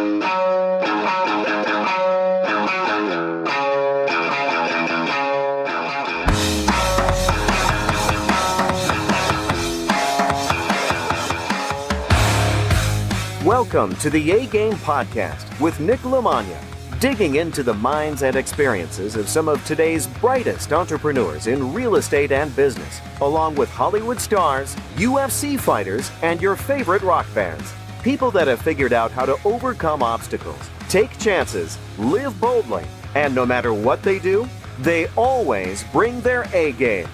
Welcome to the A Game Podcast with Nick Lamagna, digging into the minds and experiences of some of today's brightest entrepreneurs in real estate and business, along with Hollywood stars, UFC fighters, and your favorite rock bands. People that have figured out how to overcome obstacles, take chances, live boldly, and no matter what they do, they always bring their A game.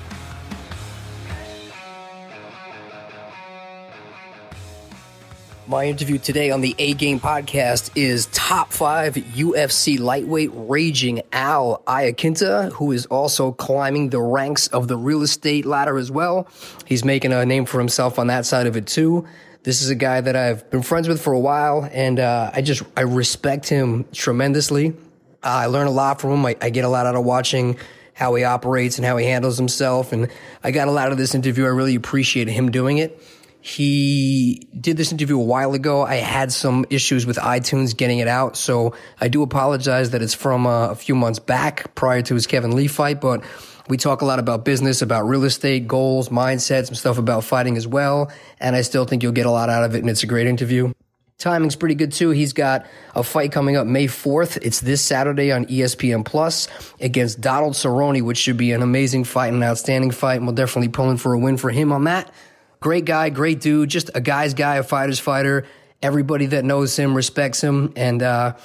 My interview today on the A Game podcast is top five UFC lightweight raging Al Iaquinta, who is also climbing the ranks of the real estate ladder as well. He's making a name for himself on that side of it too. This is a guy that I've been friends with for a while, and uh, I just I respect him tremendously. Uh, I learn a lot from him. I, I get a lot out of watching how he operates and how he handles himself, and I got a lot of this interview. I really appreciate him doing it. He did this interview a while ago. I had some issues with iTunes getting it out, so I do apologize that it's from uh, a few months back prior to his Kevin Lee fight, but we talk a lot about business, about real estate, goals, mindset, some stuff about fighting as well, and I still think you'll get a lot out of it, and it's a great interview. Timing's pretty good too. He's got a fight coming up May 4th. It's this Saturday on ESPN Plus against Donald Cerrone, which should be an amazing fight, and an outstanding fight, and we'll definitely pulling for a win for him on that. Great guy, great dude, just a guy's guy, a fighter's fighter. Everybody that knows him respects him, and uh,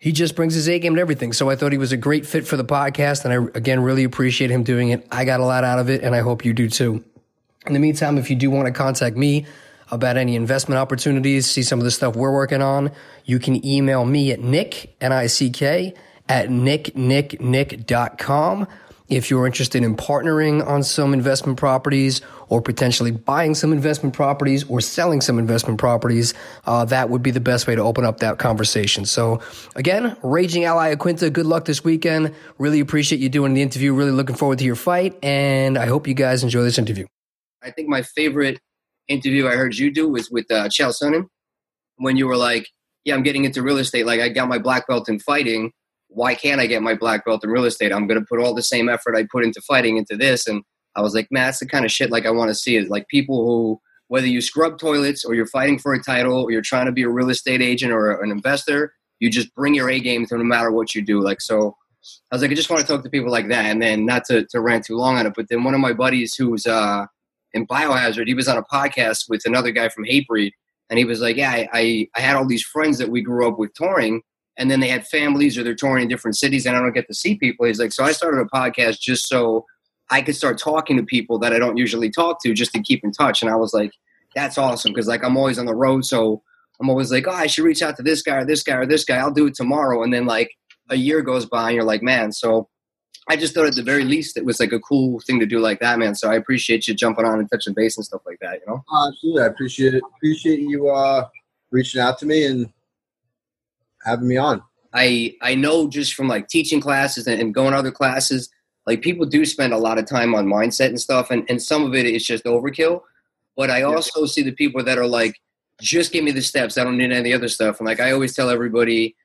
he just brings his A game to everything. So I thought he was a great fit for the podcast, and I again really appreciate him doing it. I got a lot out of it, and I hope you do too. In the meantime, if you do want to contact me about any investment opportunities, see some of the stuff we're working on, you can email me at nick, N-I-C-K, at nicknicknick.com. If you're interested in partnering on some investment properties or potentially buying some investment properties or selling some investment properties, uh, that would be the best way to open up that conversation. So again, Raging Al Iaquinta, good luck this weekend. Really appreciate you doing the interview. Really looking forward to your fight. And I hope you guys enjoy this interview. I think my favorite interview I heard you do was with uh, Chael Sonnen when you were like, yeah, I'm getting into real estate. Like I got my black belt in fighting why can't I get my black belt in real estate? I'm going to put all the same effort I put into fighting into this. And I was like, man, that's the kind of shit like I want to see is like people who, whether you scrub toilets or you're fighting for a title or you're trying to be a real estate agent or an investor, you just bring your A game to no matter what you do. Like, so I was like, I just want to talk to people like that. And then not to, to rant too long on it, but then one of my buddies who's uh, in Biohazard, he was on a podcast with another guy from Hatebreed. And he was like, yeah, I, I, I had all these friends that we grew up with touring and then they had families or they're touring in different cities and I don't get to see people. He's like, so I started a podcast just so I could start talking to people that I don't usually talk to just to keep in touch. And I was like, that's awesome because like I'm always on the road, so I'm always like, oh, I should reach out to this guy or this guy or this guy. I'll do it tomorrow. And then like a year goes by and you're like, man. So I just thought at the very least it was like a cool thing to do like that, man. So I appreciate you jumping on and touching base and stuff like that. You know, uh, absolutely. I appreciate it. Appreciate you uh, reaching out to me and having me on. I I know just from like teaching classes and, and going other classes, like people do spend a lot of time on mindset and stuff, and, and some of it is just overkill. But I also see the people that are like, just give me the steps. I don't need any other stuff. And like I always tell everybody,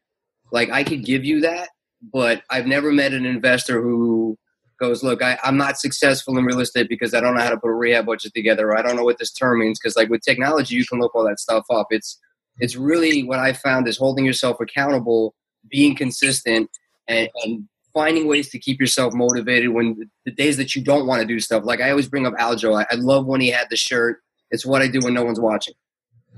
like I could give you that, but I've never met an investor who goes, look, I, I'm not successful in real estate because I don't know how to put a rehab budget together, or I don't know what this term means. Because like with technology, you can look all that stuff up. It's it's really what I found is holding yourself accountable, being consistent, and, and finding ways to keep yourself motivated when the, days that you don't want to do stuff. Like I always bring up Aljo. I, I love when he had the shirt. It's what I do when no one's watching.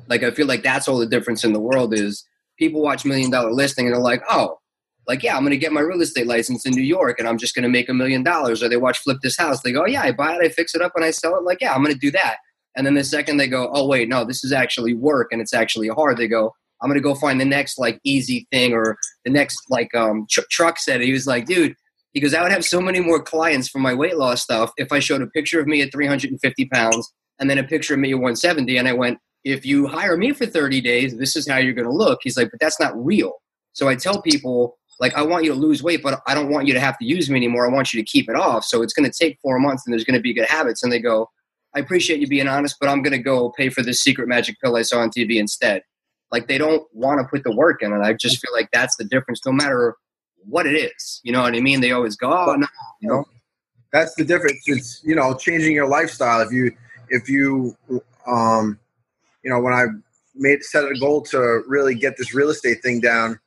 Like I feel like that's all the difference in the world is people watch Million Dollar Listing and they're like, oh, like yeah, I'm gonna get my real estate license in New York and I'm just gonna make a million dollars. Or they watch Flip This House. They go, oh, yeah, I buy it, I fix it up, and I sell it. Like yeah, I'm gonna do that. And then the second they go, oh wait, no, this is actually work and it's actually hard. They go, I'm gonna go find the next like easy thing or the next like um tr- truck set. He was like, dude, he goes, I would have so many more clients for my weight loss stuff if I showed a picture of me at 350 pounds and then a picture of me at 170. And I went, if you hire me for 30 days, this is how you're gonna look. He's like, but that's not real. So I tell people, like, I want you to lose weight, but I don't want you to have to use me anymore. I want you to keep it off. So it's gonna take four months and there's gonna be good habits. And they go, I appreciate you being honest, but I'm going to go pay for this secret magic pill I saw on TV instead. like they don't want to put the work in, and I just feel like that's the difference. No matter what it is, you know what I mean? They always go, "Oh no," you know. That's the difference. It's you know changing your lifestyle. If you if you um you know when I made set a goal to really get this real estate thing down,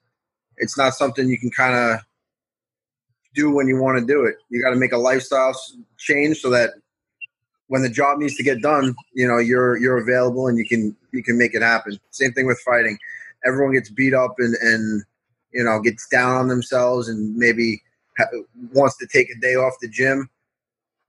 it's not something you can kind of do when you want to do it. You got to make a lifestyle change so that when the job needs to get done, you know you're you're available and you can you can make it happen. Same thing with fighting. Everyone gets beat up and and you know gets down on themselves and maybe ha- wants to take a day off the gym.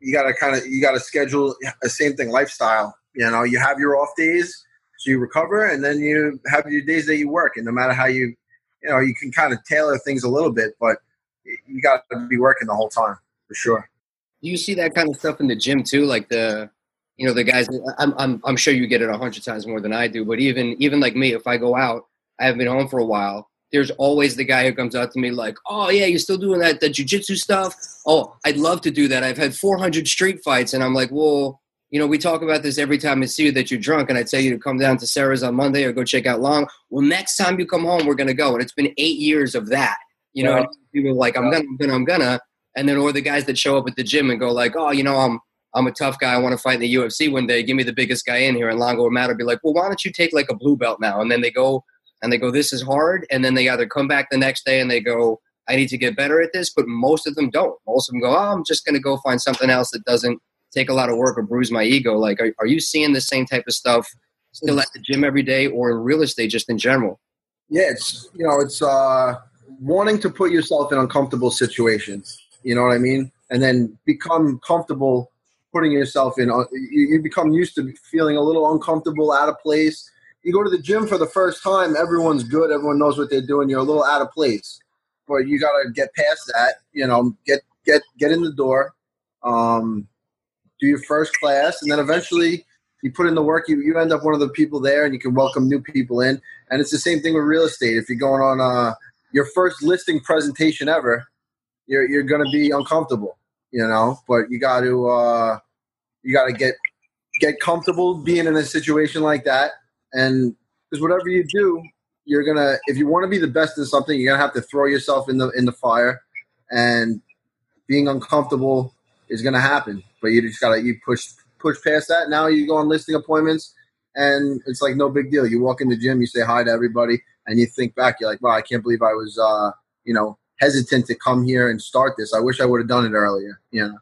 You got to kind of you got to schedule a same thing lifestyle. You know, you have your off days, so you recover, and then you have your days that you work. And no matter how you, you know, you can kind of tailor things a little bit, but you got to be working the whole time for sure. Do you see that kind of stuff in the gym too? Like the, you know, the guys. I'm I'm I'm sure you get it a hundred times more than I do. But even even like me, if I go out, I haven't been home for a while. There's always the guy who comes out to me like, "Oh yeah, you're still doing that that jujitsu stuff? Oh, I'd love to do that. I've had 400 street fights." And I'm like, "Well, you know, we talk about this every time I see you that you're drunk, and I tell you to come down to Serra's on Monday or go check out Long. Well, next time you come home, we're gonna go. And it's been eight years of that. You know, Yeah. people are like, I'm Yeah. gonna, I'm gonna, I'm gonna, and then or the guys that show up at the gym and go like, oh, you know, I'm I'm a tough guy. I want to fight in the UFC one day. Give me the biggest guy in here. And Longo or Matt will be like, well, why don't you take like a blue belt now? And then they go and they go, this is hard. And then they either come back the next day and they go, I need to get better at this. But most of them don't. Most of them go, oh, I'm just gonna go find something else that doesn't take a lot of work or bruise my ego. Like, are, are you seeing the same type of stuff still at the gym every day or in real estate just in general? Yeah, it's you know, it's uh wanting to put yourself in uncomfortable situations. You know what I mean? And then become comfortable putting yourself in. uh, You, become used to feeling a little uncomfortable, out of place. You go to the gym for the first time. Everyone's good. Everyone knows what they're doing. You're a little out of place, but you got to get past that. You know, get get get in the door. Um, do your first class, and then eventually you put in the work. You you end up one of the people there, and you can welcome new people in. And it's the same thing with real estate. If you're going on uh, your first listing presentation ever, you're you're going to be uncomfortable, you know. But you got to uh, you got to get get comfortable being in a situation like that, and because whatever you do, you're gonna if you want to be the best in something, you're gonna have to throw yourself in the in the fire, and being uncomfortable is gonna happen. But you just gotta you push push past that. Now you go on listing appointments and it's like no big deal. You walk in the gym, you say hi to everybody, and you think back, you're like, wow, I can't believe I was, uh, you know, hesitant to come here and start this. I wish I would have done it earlier. Know,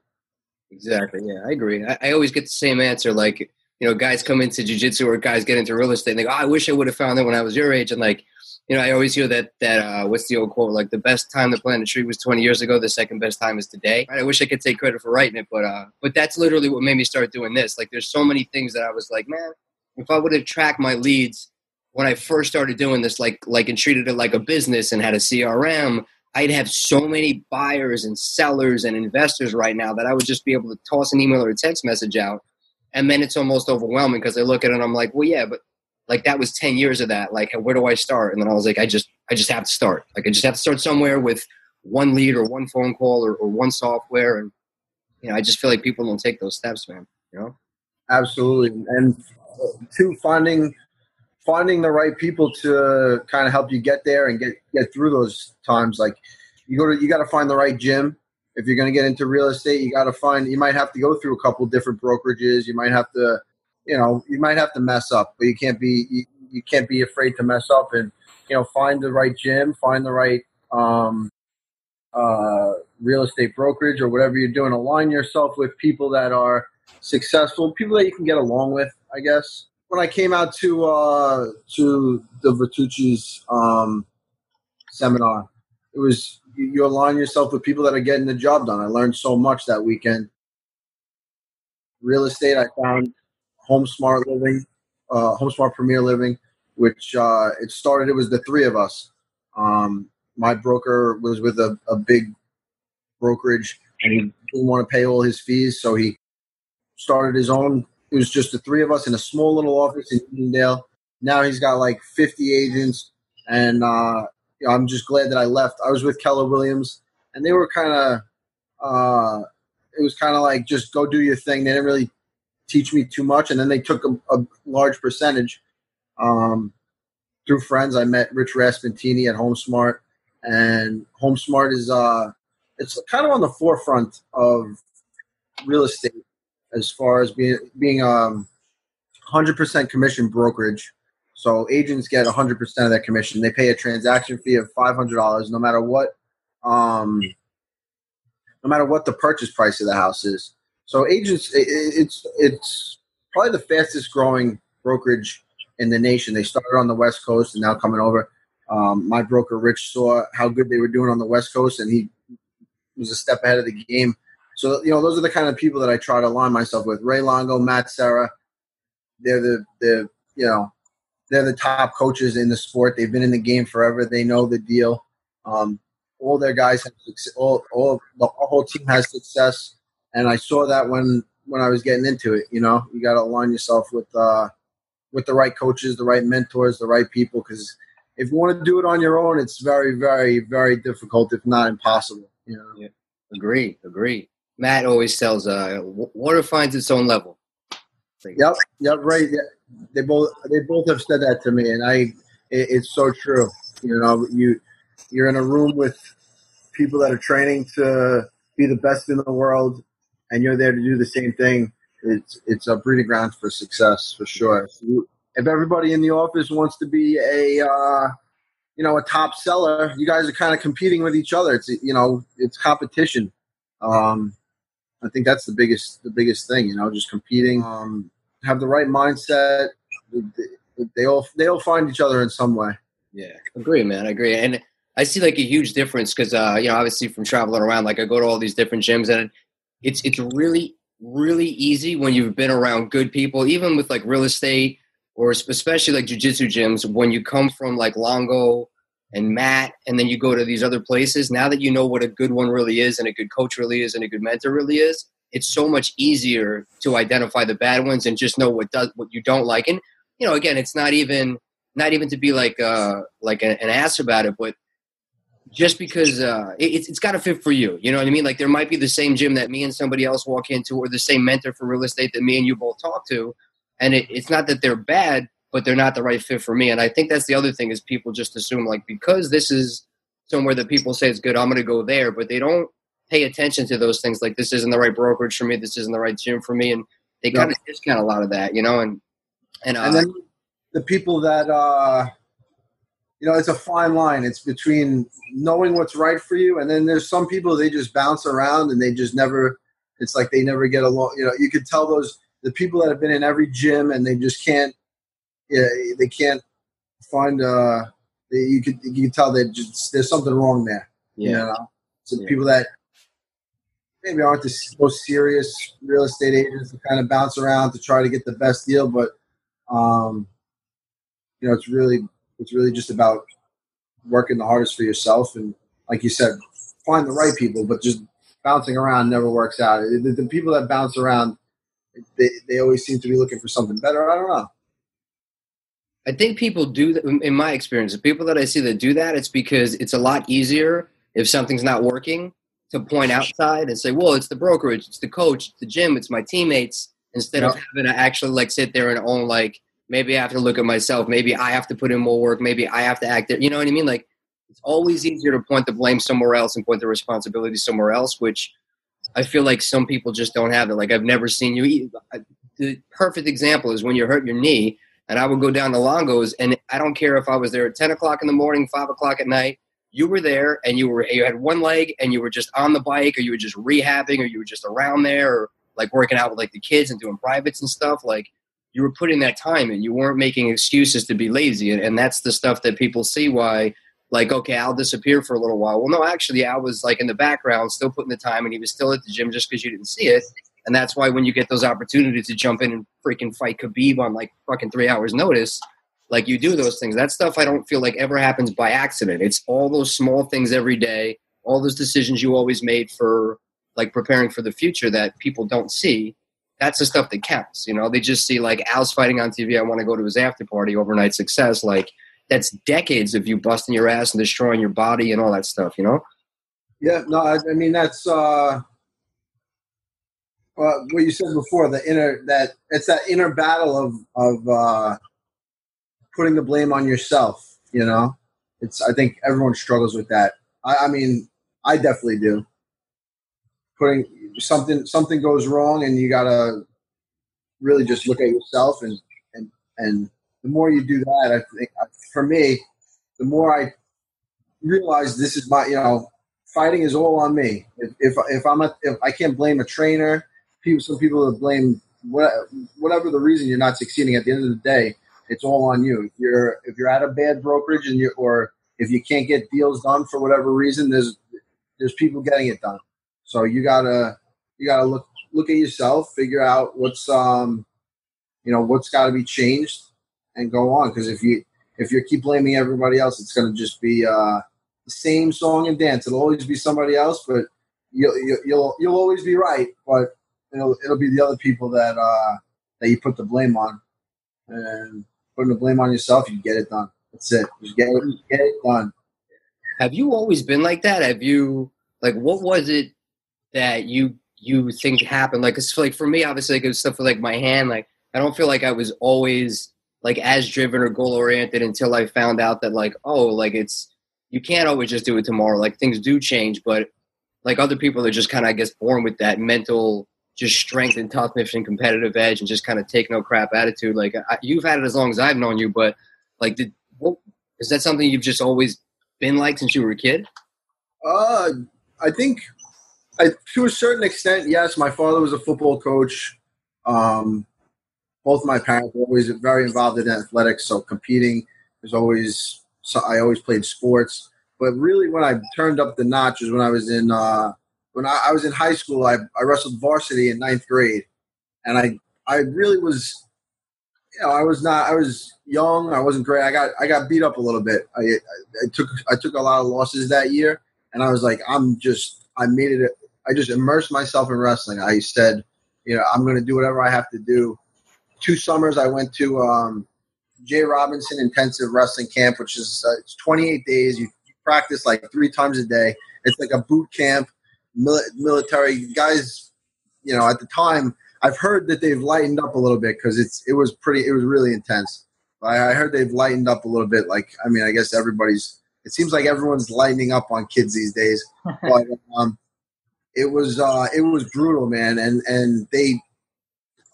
Exactly. Yeah, I agree. I, I always get the same answer. Like, you know, guys come into jujitsu or guys get into real estate and they go, oh, I wish I would have found it when I was your age. And like, you know, I always hear that, that, uh, what's the old quote? Like the best time to plant a tree was 20 years ago. The second best time is today. I wish I could take credit for writing it, but, uh, but that's literally what made me start doing this. Like there's so many things that I was like, man, if I would have tracked my leads when I first started doing this, like, like and treated it like a business and had a CRM, I'd have so many buyers and sellers and investors right now that I would just be able to toss an email or a text message out. And then it's almost overwhelming because I look at it and I'm like, well, yeah, but like that was 10 years of that. Like, where do I start? And then I was like, I just, I just have to start. Like, I just have to start somewhere with one lead or one phone call or, or one software. And, you know, I just feel like people don't take those steps, man, you know? absolutely. And uh, two, finding finding the right people to kind of help you get there and get get through those times. Like you go to, you got to find the right gym. If you're going to get into real estate, you got to find. You might have to go through a couple different brokerages. You might have to, you know, you might have to mess up, but you can't be you, you can't be afraid to mess up and you know find the right gym, find the right um, uh, real estate brokerage or whatever you're doing. Align yourself with people that are successful, people that you can get along with. I guess when I came out to uh, to the Vertucci's um, seminar, it was you, you align yourself with people that are getting the job done. I learned so much that weekend. Real estate, I found Home Smart Living, uh, Home Smart Premier Living, which uh, it started. It was the three of us. Um, my broker was with a, a big brokerage, and he didn't want to pay all his fees, so he started his own. It was just the three of us in a small little office in Uniondale. Now he's got like 50 agents, and uh, I'm just glad that I left. I was with Keller Williams, and they were kind of. Uh, it was kind of like just go do your thing. They didn't really teach me too much, and then they took a, a large percentage. Um, through friends, I met Rich Raspentini at HomeSmart, and HomeSmart is uh, it's kind of on the forefront of real estate as far as being being um, 100% commission brokerage. So agents get 100% of their commission. They pay a transaction fee of $500 no matter what um, no matter what the purchase price of the house is. So agents, it, it's it's probably the fastest growing brokerage in the nation. They started on the West Coast and now coming over. Um, my broker Rich saw how good they were doing on the West Coast, and he was a step ahead of the game. So you know, those are the kind of people that I try to align myself with. Ray Longo, Matt Serra, they're the the you know they're the top coaches in the sport. They've been in the game forever. They know the deal. Um, all their guys have success, all all the whole team has success, and I saw that when when I was getting into it. You know, you got to align yourself with uh, with the right coaches, the right mentors, the right people. Because if you want to do it on your own, it's very, very, very difficult, if not impossible. You know. Yeah. Agree. Agree. Matt always tells, uh, "Water finds its own level." Yep. Yep. Right. They both they both have said that to me, and I it, it's so true. You know, you you're in a room with people that are training to be the best in the world, and you're there to do the same thing. It's it's a breeding ground for success for sure. If everybody in the office wants to be a uh, you know a top seller, you guys are kind of competing with each other. It's you know it's competition. Um, I think that's the biggest the biggest thing. You know, just competing. Um, have the right mindset. They, all they all find each other in some way. Yeah, agree, man. I agree, and I see like a huge difference because uh, you know obviously from traveling around, like I go to all these different gyms, and it's it's really really easy when you've been around good people, even with like real estate or especially like jujitsu gyms. When you come from like Longo and Matt, and then you go to these other places, now that you know what a good one really is, and a good coach really is, and a good mentor really is, it's so much easier to identify the bad ones and just know what does what you don't like. And you know, again, it's not even not even to be like uh like an, an ass about it, but just because uh, it, it's got to fit for you. You know what I mean? Like there might be the same gym that me and somebody else walk into, or the same mentor for real estate that me and you both talk to. And it, it's not that they're bad, but they're not the right fit for me. And I think that's the other thing is people just assume like because this is somewhere that people say it's good, I'm going to go there, but they don't pay attention to those things. Like this isn't the right brokerage for me, this isn't the right gym for me, and they kind of discount a lot of that, you know. And and, uh, and then the people that uh you know, it's a fine line. It's between knowing what's right for you, and then there's some people they just bounce around and they just never. It's like they never get along. You know, you could tell those the people that have been in every gym and they just can't. Yeah, they can't find. uh they, You could you can tell that just there's something wrong there. Yeah. You know, so yeah. people that maybe aren't the most serious real estate agents that kind of bounce around to try to get the best deal, but um, you know, it's really it's really just about working the hardest for yourself and, like you said, find the right people. But just bouncing around never works out. The, the people that bounce around, they they always seem to be looking for something better. I don't know. I think people do that. In my experience, the people that I see that do that, it's because it's a lot easier if something's not working to point outside and say, "Well, it's the brokerage, it's the coach, it's the gym, it's my teammates," instead of having to actually like sit there and own like Maybe I have to look at myself. Maybe I have to put in more work. Maybe I have to act there. You know what I mean? Like it's always easier to point the blame somewhere else and point the responsibility somewhere else, which I feel like some people just don't have it. Like I've never seen you. The perfect example is when you hurt your knee, and I would go down to Longos, and I don't care if I was there at ten o'clock in the morning, five o'clock at night. You were there, and you were you had one leg, and you were just on the bike, or you were just rehabbing, or you were just around there, or like working out with like the kids and doing privates and stuff. Like you were putting that time in. You weren't making excuses to be lazy. And, and that's the stuff that people see why, like, okay, I'll disappear for a little while. Well, no, actually, I was like in the background, still putting the time, and he was still at the gym just because you didn't see it. And that's why when you get those opportunities to jump in and freaking fight Khabib on like fucking three hours notice, like you do those things. That stuff I don't feel like ever happens by accident. It's all those small things every day, all those decisions you always made for like preparing for the future that people don't see that's the stuff that counts. You know, they just see like Al's fighting on TV. I want to go to his after party, overnight success. Like that's decades of you busting your ass and destroying your body and all that stuff. You know? Yeah. No, I, I mean that's uh, well, what you said before. The inner that it's that inner battle of of uh, putting the blame on yourself. You know, it's I think everyone struggles with that. I, I mean, I definitely do. Putting something something goes wrong, and you gotta really just look at yourself and and and the more you do that, I think for me, the more I realize this is my you know fighting is all on me. If if, if I'm a, if I can't blame a trainer, people some people that blame whatever the reason you're not succeeding. At the end of the day, it's all on you. If you're if you're at a bad brokerage and you or if you can't get deals done for whatever reason, there's there's people getting it done. So you gotta you gotta look look at yourself, figure out what's um you know what's got to be changed, and go on. Because if you if you keep blaming everybody else, it's gonna just be uh, the same song and dance. It'll always be somebody else, but you'll you'll you'll always be right. But it'll it'll be the other people that uh that you put the blame on, and putting the blame on yourself, you get it done. That's it. Just get it, get it done. Have you always been like that? Have you like what was it that you you think happened? Like, it's like for me, obviously, like it was stuff with like my hand. Like, I don't feel like I was always like as driven or goal oriented until I found out that like, oh, like it's you can't always just do it tomorrow. Like things do change, but like other people are just kind of I guess born with that mental just strength and toughness and competitive edge and just kind of take no crap attitude. Like I, you've had it as long as I've known you, but like, did what, is that something you've just always been like since you were a kid? Uh, I think, I, to a certain extent, yes. My father was a football coach. Um, both my parents were always very involved in athletics, so competing was always. So I always played sports, but really, when I turned up the notch was when I was in uh, when I, I was in high school, I, I wrestled varsity in ninth grade, and I I really was, you know, I was not I was young, I wasn't great. I got I got beat up a little bit. I, I, took I took a lot of losses that year, and I was like, I'm just I made it. I just immersed myself in wrestling. I said, you know, I'm going to do whatever I have to do. Two summers I went to um, J Robinson Intensive Wrestling Camp, which is uh, it's 28 days. You, you practice like three times a day. It's like a boot camp military guys. You know, at the time, I've heard that they've lightened up a little bit because it's it was pretty it was really intense. I, I heard they've lightened up a little bit. Like, I mean, I guess everybody's. It seems like everyone's lightening up on kids these days. but um, it was uh, it was brutal, man, and and they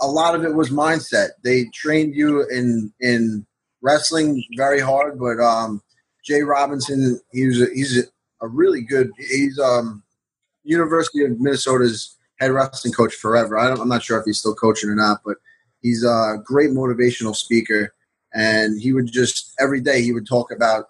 a lot of it was mindset. They trained you in in wrestling very hard, but um, J Robinson, he's a, he's a, a really good. He's um University of Minnesota's head wrestling coach forever. I am not sure if he's still coaching or not, but he's a great motivational speaker. And he would just every day he would talk about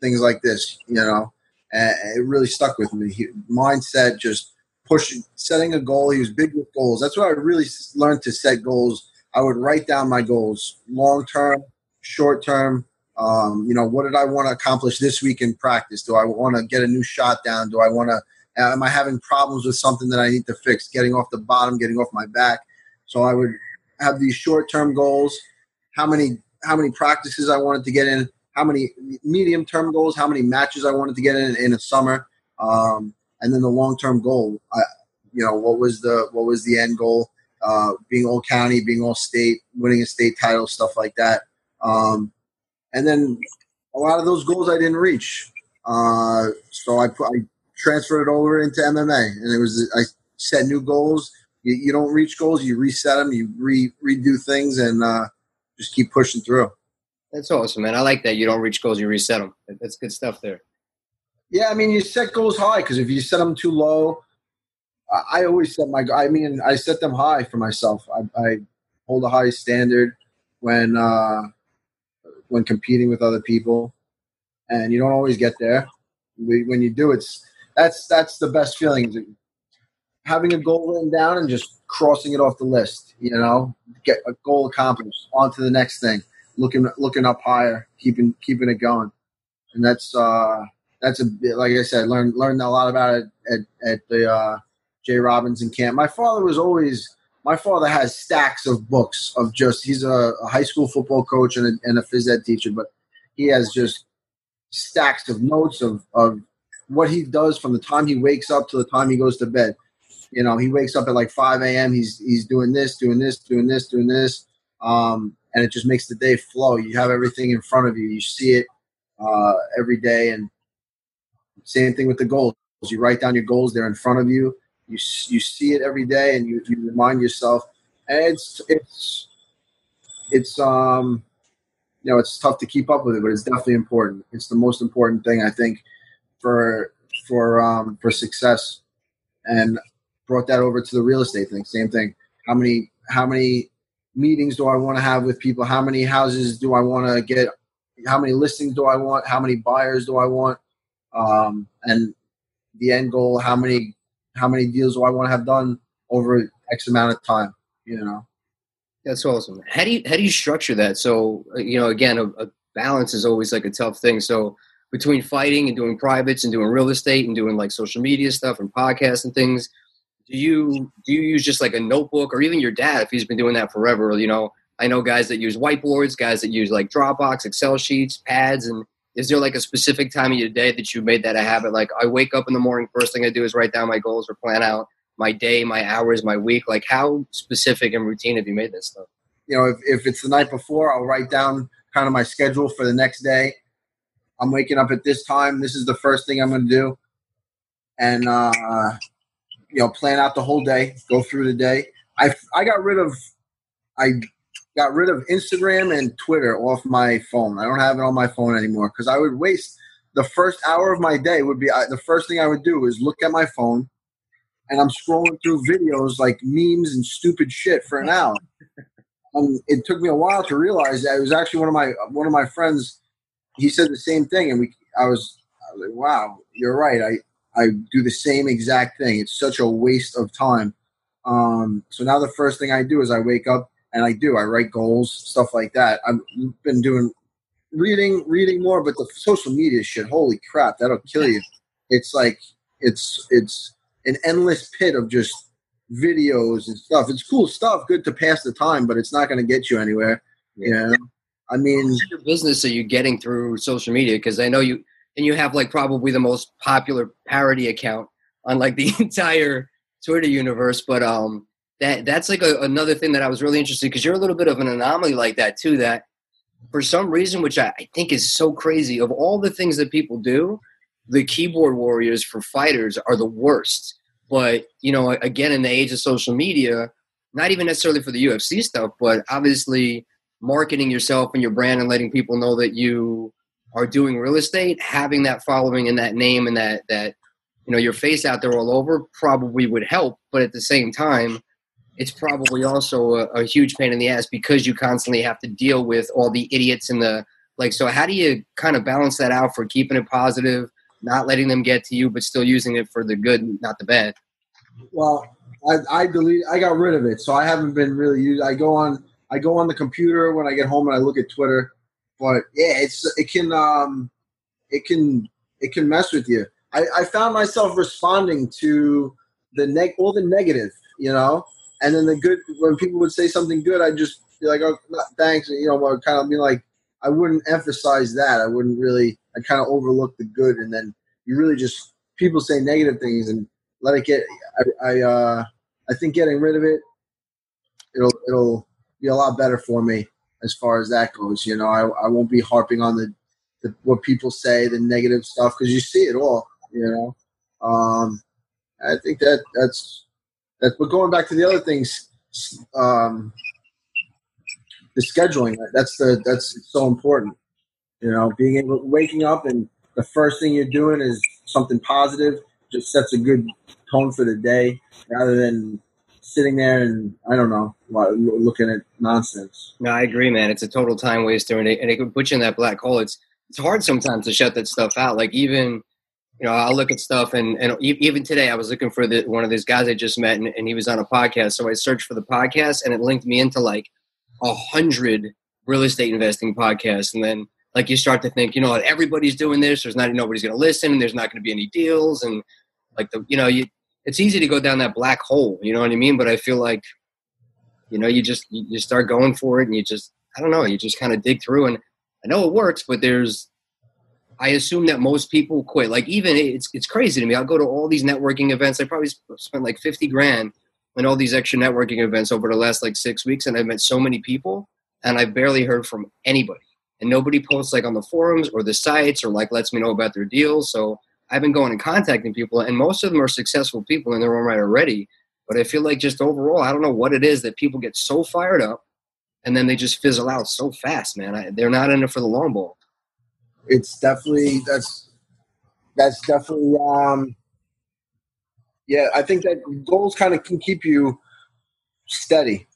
things like this, you know, and it really stuck with me. He, mindset, just pushing, setting a goal. He was big with goals. That's what I really learned to set goals. I would write down my goals, long term, short term. Um, you know, what did I want to accomplish this week in practice? Do I want to get a new shot down? Do I want to am I having problems with something that I need to fix? Getting off the bottom, getting off my back. So I would have these short-term goals. How many how many practices I wanted to get in? How many medium-term goals? How many matches I wanted to get in in a summer? Um, and then the long-term goal. I, you know, what was the what was the end goal? Uh, being all county, being all state, winning a state title, stuff like that. Um, and then a lot of those goals I didn't reach. Uh, so I, put, I transferred it over into MMA, and it was I set new goals. You, you don't reach goals, you reset them, you re, redo things, and uh, just keep pushing through. That's awesome, man. I like that. You don't reach goals, you reset them. That's good stuff there. Yeah, I mean, you set goals high because if you set them too low, I always set my. I mean, I set them high for myself. I, I hold a high standard when uh, when competing with other people, and you don't always get there. When you do, it's that's that's the best feeling. Having a goal written down and just crossing it off the list. You know, get a goal accomplished. On to the next thing. Looking looking up higher, keeping keeping it going, and that's uh, that's a like I said, learned learned a lot about it at at the uh, J Robinson camp. My father was always my father has stacks of books of just he's a, a high school football coach and a, and a phys ed teacher, but he has just stacks of notes of, of what he does from the time he wakes up to the time he goes to bed. You know, he wakes up at like 5 a.m. He's he's doing this, doing this, doing this, doing this. Um, and it just makes the day flow. You have everything in front of you. You see it uh, every day, and same thing with the goals. You write down your goals; they're in front of you. You you see it every day, and you, you remind yourself. And it's it's it's um you know it's tough to keep up with it, but it's definitely important. It's the most important thing I think for for um for success. And brought that over to the real estate thing. Same thing. How many how many meetings do I want to have with people? How many houses do I want to get? How many listings do I want? How many buyers do I want? Um, and the end goal, how many how many deals do I want to have done over X amount of time? You know. That's awesome. How do you how do you structure that? So uh, you know, again, a, a balance is always like a tough thing. So between fighting and doing privates and doing real estate and doing like social media stuff and podcasts and things, do you do you use just like a notebook or even your dad if he's been doing that forever? You know, I know guys that use whiteboards, guys that use like Dropbox, Excel sheets, pads, and is there like a specific time of your day that you made that a habit? Like I wake up in the morning, first thing I do is write down my goals or plan out my day, my hours, my week? Like how specific and routine have you made this stuff? You know, if, if it's the night before, I'll write down kind of my schedule for the next day. I'm waking up at this time. This is the first thing I'm going to do. And, uh, you know, plan out the whole day, go through the day. I, I got rid of, I got rid of Instagram and Twitter off my phone. I don't have it on my phone anymore because I would waste the first hour of my day would be I, the first thing I would do is look at my phone and I'm scrolling through videos like memes and stupid shit for an hour. And it took me a while to realize that it was actually one of my one of my friends. He said the same thing, and we I was, I was like, "Wow, you're right." I I do the same exact thing. It's such a waste of time. Um, so now the first thing I do is I wake up and I do I write goals, stuff like that. I've been doing reading, reading more, but the social media shit, holy crap, that'll kill you. It's like it's it's an endless pit of just videos and stuff. It's cool stuff, good to pass the time, but it's not going to get you anywhere. Yeah. You know? I mean, your business are you getting through social media? Because I know you, and you have like probably the most popular parody account on like the entire Twitter universe. But um, that that's like a, another thing that I was really interested because you're a little bit of an anomaly like that too. That for some reason, which I, I think is so crazy, of all the things that people do, the keyboard warriors for fighters are the worst. But you know, again, in the age of social media, not even necessarily for the UFC stuff, but obviously marketing yourself and your brand and letting people know that you are doing real estate, having that following and that name and that that you know your face out there all over probably would help. But at the same time, it's probably also a, a huge pain in the ass because you constantly have to deal with all the idiots and the like. So how do you kind of balance that out for keeping it positive? not letting them get to you, but still using it for the good, not the bad. Well, I, I delete. I got rid of it, so I haven't been really used. I go on. I go on the computer when I get home and I look at Twitter. But yeah, it's it can um, it can it can mess with you. I, I found myself responding to the neg all the negative, you know, and then the good when people would say something good, I'd just be like, oh, thanks, you know, kind of be like, I wouldn't emphasize that. I wouldn't really. I kind of overlook the good, and then you really just people say negative things and let it get. I I, uh, I think getting rid of it, it'll it'll be a lot better for me as far as that goes. You know, I I won't be harping on the, the what people say, the negative stuff, because you see it all. You know, um, I think that that's that. But going back to the other things, um, the scheduling that's the that's so important. You know, being able waking up and the first thing you're doing is something positive, just sets a good tone for the day, rather than sitting there and I don't know looking at nonsense. No, I agree, man. It's a total time waster, and it, and it can put you in that black hole. It's it's hard sometimes to shut that stuff out. Like even you know, I'll look at stuff, and and even today I was looking for the one of these guys I just met, and, and he was on a podcast. So I searched for the podcast, and it linked me into like a hundred real estate investing podcasts, and then like you start to think, you know, what, everybody's doing this. There's not nobody's going to listen, and there's not going to be any deals, and like the you know, you it's easy to go down that black hole. You know what I mean? But I feel like, you know, you just you, start going for it, and you just I don't know, you just kind of dig through, and I know it works, but there's I assume that most people quit. Like even it's it's crazy to me. I'll go to all these networking events. I probably spent like fifty grand on all these extra networking events over the last like six weeks, and I've met so many people and I barely heard from anybody. And nobody posts like on the forums or the sites or like lets me know about their deals. So I've been going and contacting people, and most of them are successful people in their own right already. But I feel like just overall, I don't know what it is that people get so fired up, and then they just fizzle out so fast, man. I, they're not in it for the long ball. It's definitely that's that's definitely um yeah. I think that goals kind of can keep you steady.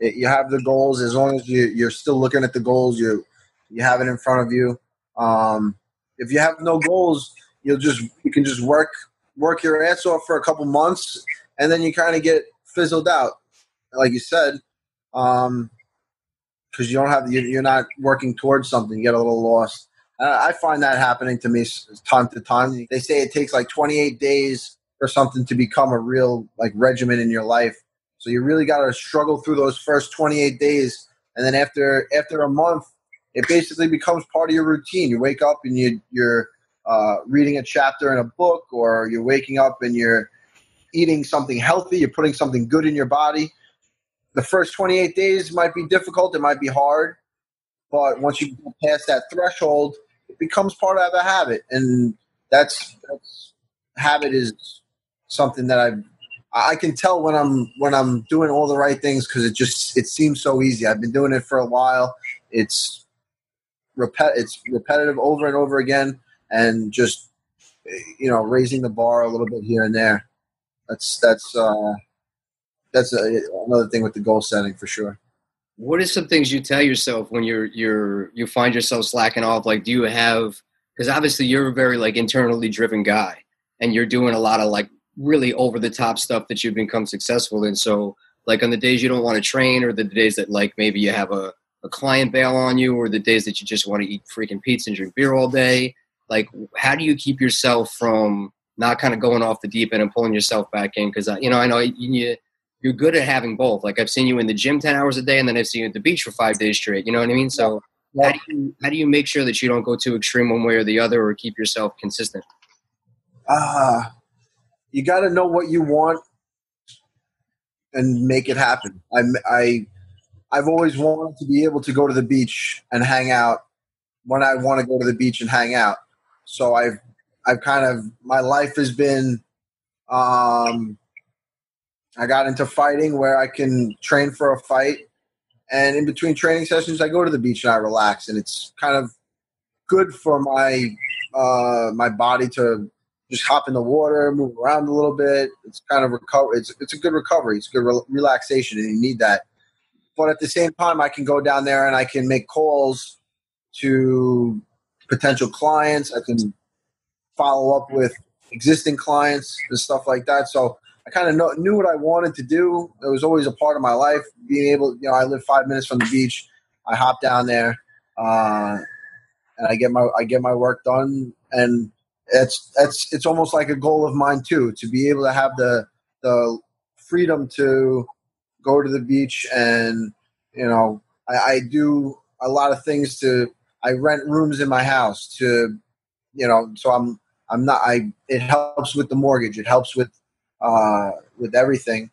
It, you have the goals as long as you, you're still looking at the goals. You you have it in front of you. Um, if you have no goals, you'll just you can just work work your ass off for a couple months, and then you kind of get fizzled out, like you said, because um, you don't have you're not working towards something. You get a little lost. I find that happening to me time to time. They say it takes like 28 days for something to become a real like regimen in your life. So you really got to struggle through those first 28 days, and then after after a month, it basically becomes part of your routine. You wake up and you you're uh, reading a chapter in a book, or you're waking up and you're eating something healthy. You're putting something good in your body. The first 28 days might be difficult. It might be hard, but once you past that threshold, it becomes part of a habit, and that's, that's habit is something that I've I can tell when I'm when I'm doing all the right things because it just it seems so easy. I've been doing it for a while. It's repet it's repetitive over and over again, and just you know raising the bar a little bit here and there. That's that's uh, that's a, another thing with the goal setting for sure. What are some things you tell yourself when you're you're you find yourself slacking off? Like, do you have because obviously you're a very like internally driven guy, and you're doing a lot of like really over the top stuff that you've become successful in. So like on the days you don't want to train or the days that like maybe you have a, a client bail on you or the days that you just want to eat freaking pizza and drink beer all day, like how do you keep yourself from not kind of going off the deep end and pulling yourself back in? Because, you know, I know you, you're good at having both. Like I've seen you in the gym 10 hours a day and then I've seen you at the beach for five days straight. You know what I mean? So how do you, how do you make sure that you don't go too extreme one way or the other or keep yourself consistent? Ah, uh, you got to know what you want and make it happen. I, I, I've always wanted to be able to go to the beach and hang out when I want to go to the beach and hang out. So I've, I've kind of my life has been. Um, I got into fighting where I can train for a fight, and in between training sessions, I go to the beach and I relax, and it's kind of good for my uh, my body to just hop in the water, move around a little bit. It's kind of recover. It's it's a good recovery. It's good re- relaxation, and you need that. But at the same time, I can go down there and I can make calls to potential clients. I can follow up with existing clients and stuff like that. So I kind of knew what I wanted to do. It was always a part of my life. Being able, you know, I live five minutes from the beach. I hop down there, uh, and I get my I get my work done, and it's it's it's almost like a goal of mine too to be able to have the the freedom to go to the beach and you know I, I do a lot of things to I rent rooms in my house to you know so I'm I'm not I it helps with the mortgage it helps with uh with everything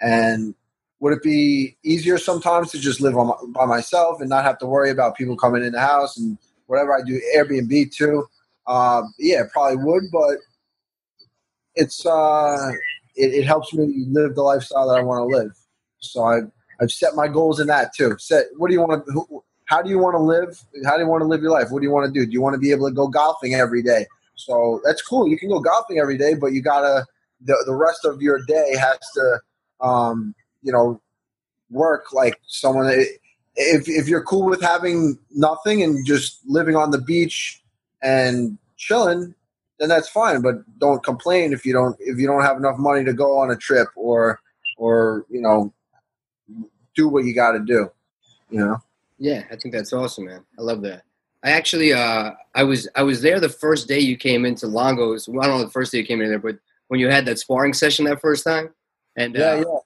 and would it be easier sometimes to just live on, by myself and not have to worry about people coming in the house and whatever I do Airbnb too uh, yeah, probably would, but it's uh, it, it, helps me live the lifestyle that I want to live. So I've I've set my goals in that too. Set what do you want to? How do you want to live? How do you want to live your life? What do you want to do? Do you want to be able to go golfing every day? So that's cool. You can go golfing every day, but you gotta the the rest of your day has to, um, you know, work like someone. If if you're cool with having nothing and just living on the beach and chilling, then that's fine. But don't complain if you don't if you don't have enough money to go on a trip or or you know do what you got to do. You know. Yeah, I think that's awesome, man. I love that. I actually, uh, I was I was there the first day you came into Longos. Well, I don't know the first day you came in there, but when you had that sparring session that first time, and yeah, uh, yeah.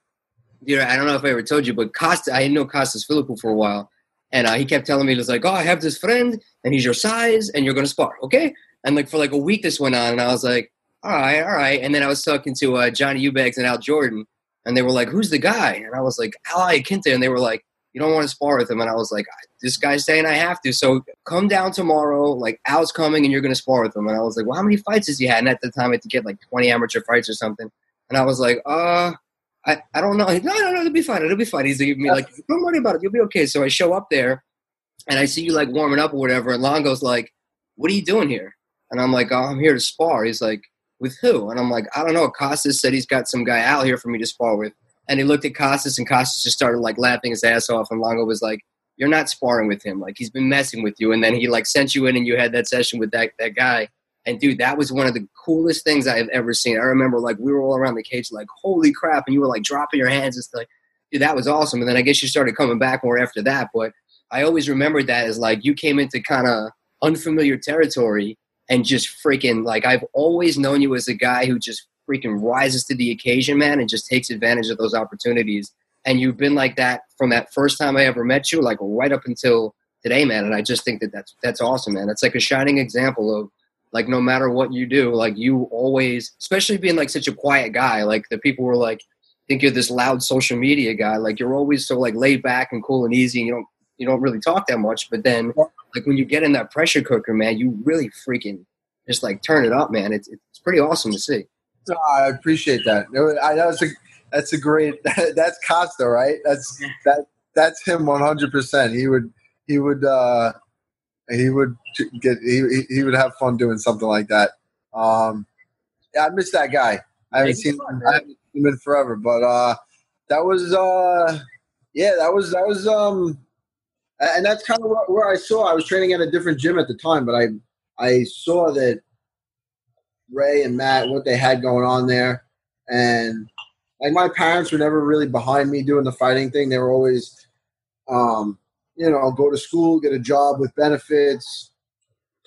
You know, I don't know if I ever told you, but Costa, I didn't know Costas Philippou for a while, and uh, he kept telling me, he was like, oh, I have this friend, and he's your size, and you're going to spar, okay? And like for like a week this went on, and I was like, all right, all right. And then I was talking to uh, Johnny Eubanks and Al Jordan, and they were like, who's the guy? And I was like, Al Iaquinta. And they were like, you don't want to spar with him. And I was like, this guy's saying I have to. So come down tomorrow. Like Al's coming and you're going to spar with him. And I was like, well, how many fights has he had? And at the time I had to get like 20 amateur fights or something. And I was like, uh, I, I don't know. No, no, no, it'll be fine. It'll be fine. He's like, me like, don't worry about it. You'll be okay. So I show up there and I see you like warming up or whatever. And Longo's like, what are you doing here? And I'm like, oh, I'm here to spar. He's like, with who? And I'm like, I don't know. Costas said he's got some guy out here for me to spar with. And he looked at Costas, and Costas just started like laughing his ass off. And Longo was like, "You're not sparring with him. Like he's been messing with you." And then he like sent you in, and you had that session with that that guy. And dude, that was one of the coolest things I have ever seen. I remember like we were all around the cage, like holy crap, and you were like dropping your hands and stuff. Like, dude, that was awesome. And then I guess you started coming back more after that. But I always remembered that as like you came into kind of unfamiliar territory and just freaking like I've always known you as a guy who just freaking rises to the occasion, man, and just takes advantage of those opportunities. And you've been like that from that first time I ever met you, like right up until today, man. And I just think that that's that's awesome, man. It's like a shining example of like no matter what you do, like you always, especially being like such a quiet guy, like the people were like think you're this loud social media guy, like you're always so like laid back and cool and easy, and you don't you don't really talk that much. But then like when you get in that pressure cooker, man, you really freaking just like turn it up, man. It's it's pretty awesome to see. I appreciate that. I, that's a that's a great. That's Costa, right? That's that that's him one hundred percent. He would he would uh he would get he he would have fun doing something like that. Um, yeah, I miss that guy. I haven't seen him, I haven't seen him in forever, but uh, that was uh, yeah, that was that was um, and that's kind of where I saw. I was training at a different gym at the time, but I I saw that Ray and Matt what they had going on there, and like my parents were never really behind me doing the fighting thing. They were always, um, you know, go to school, get a job with benefits,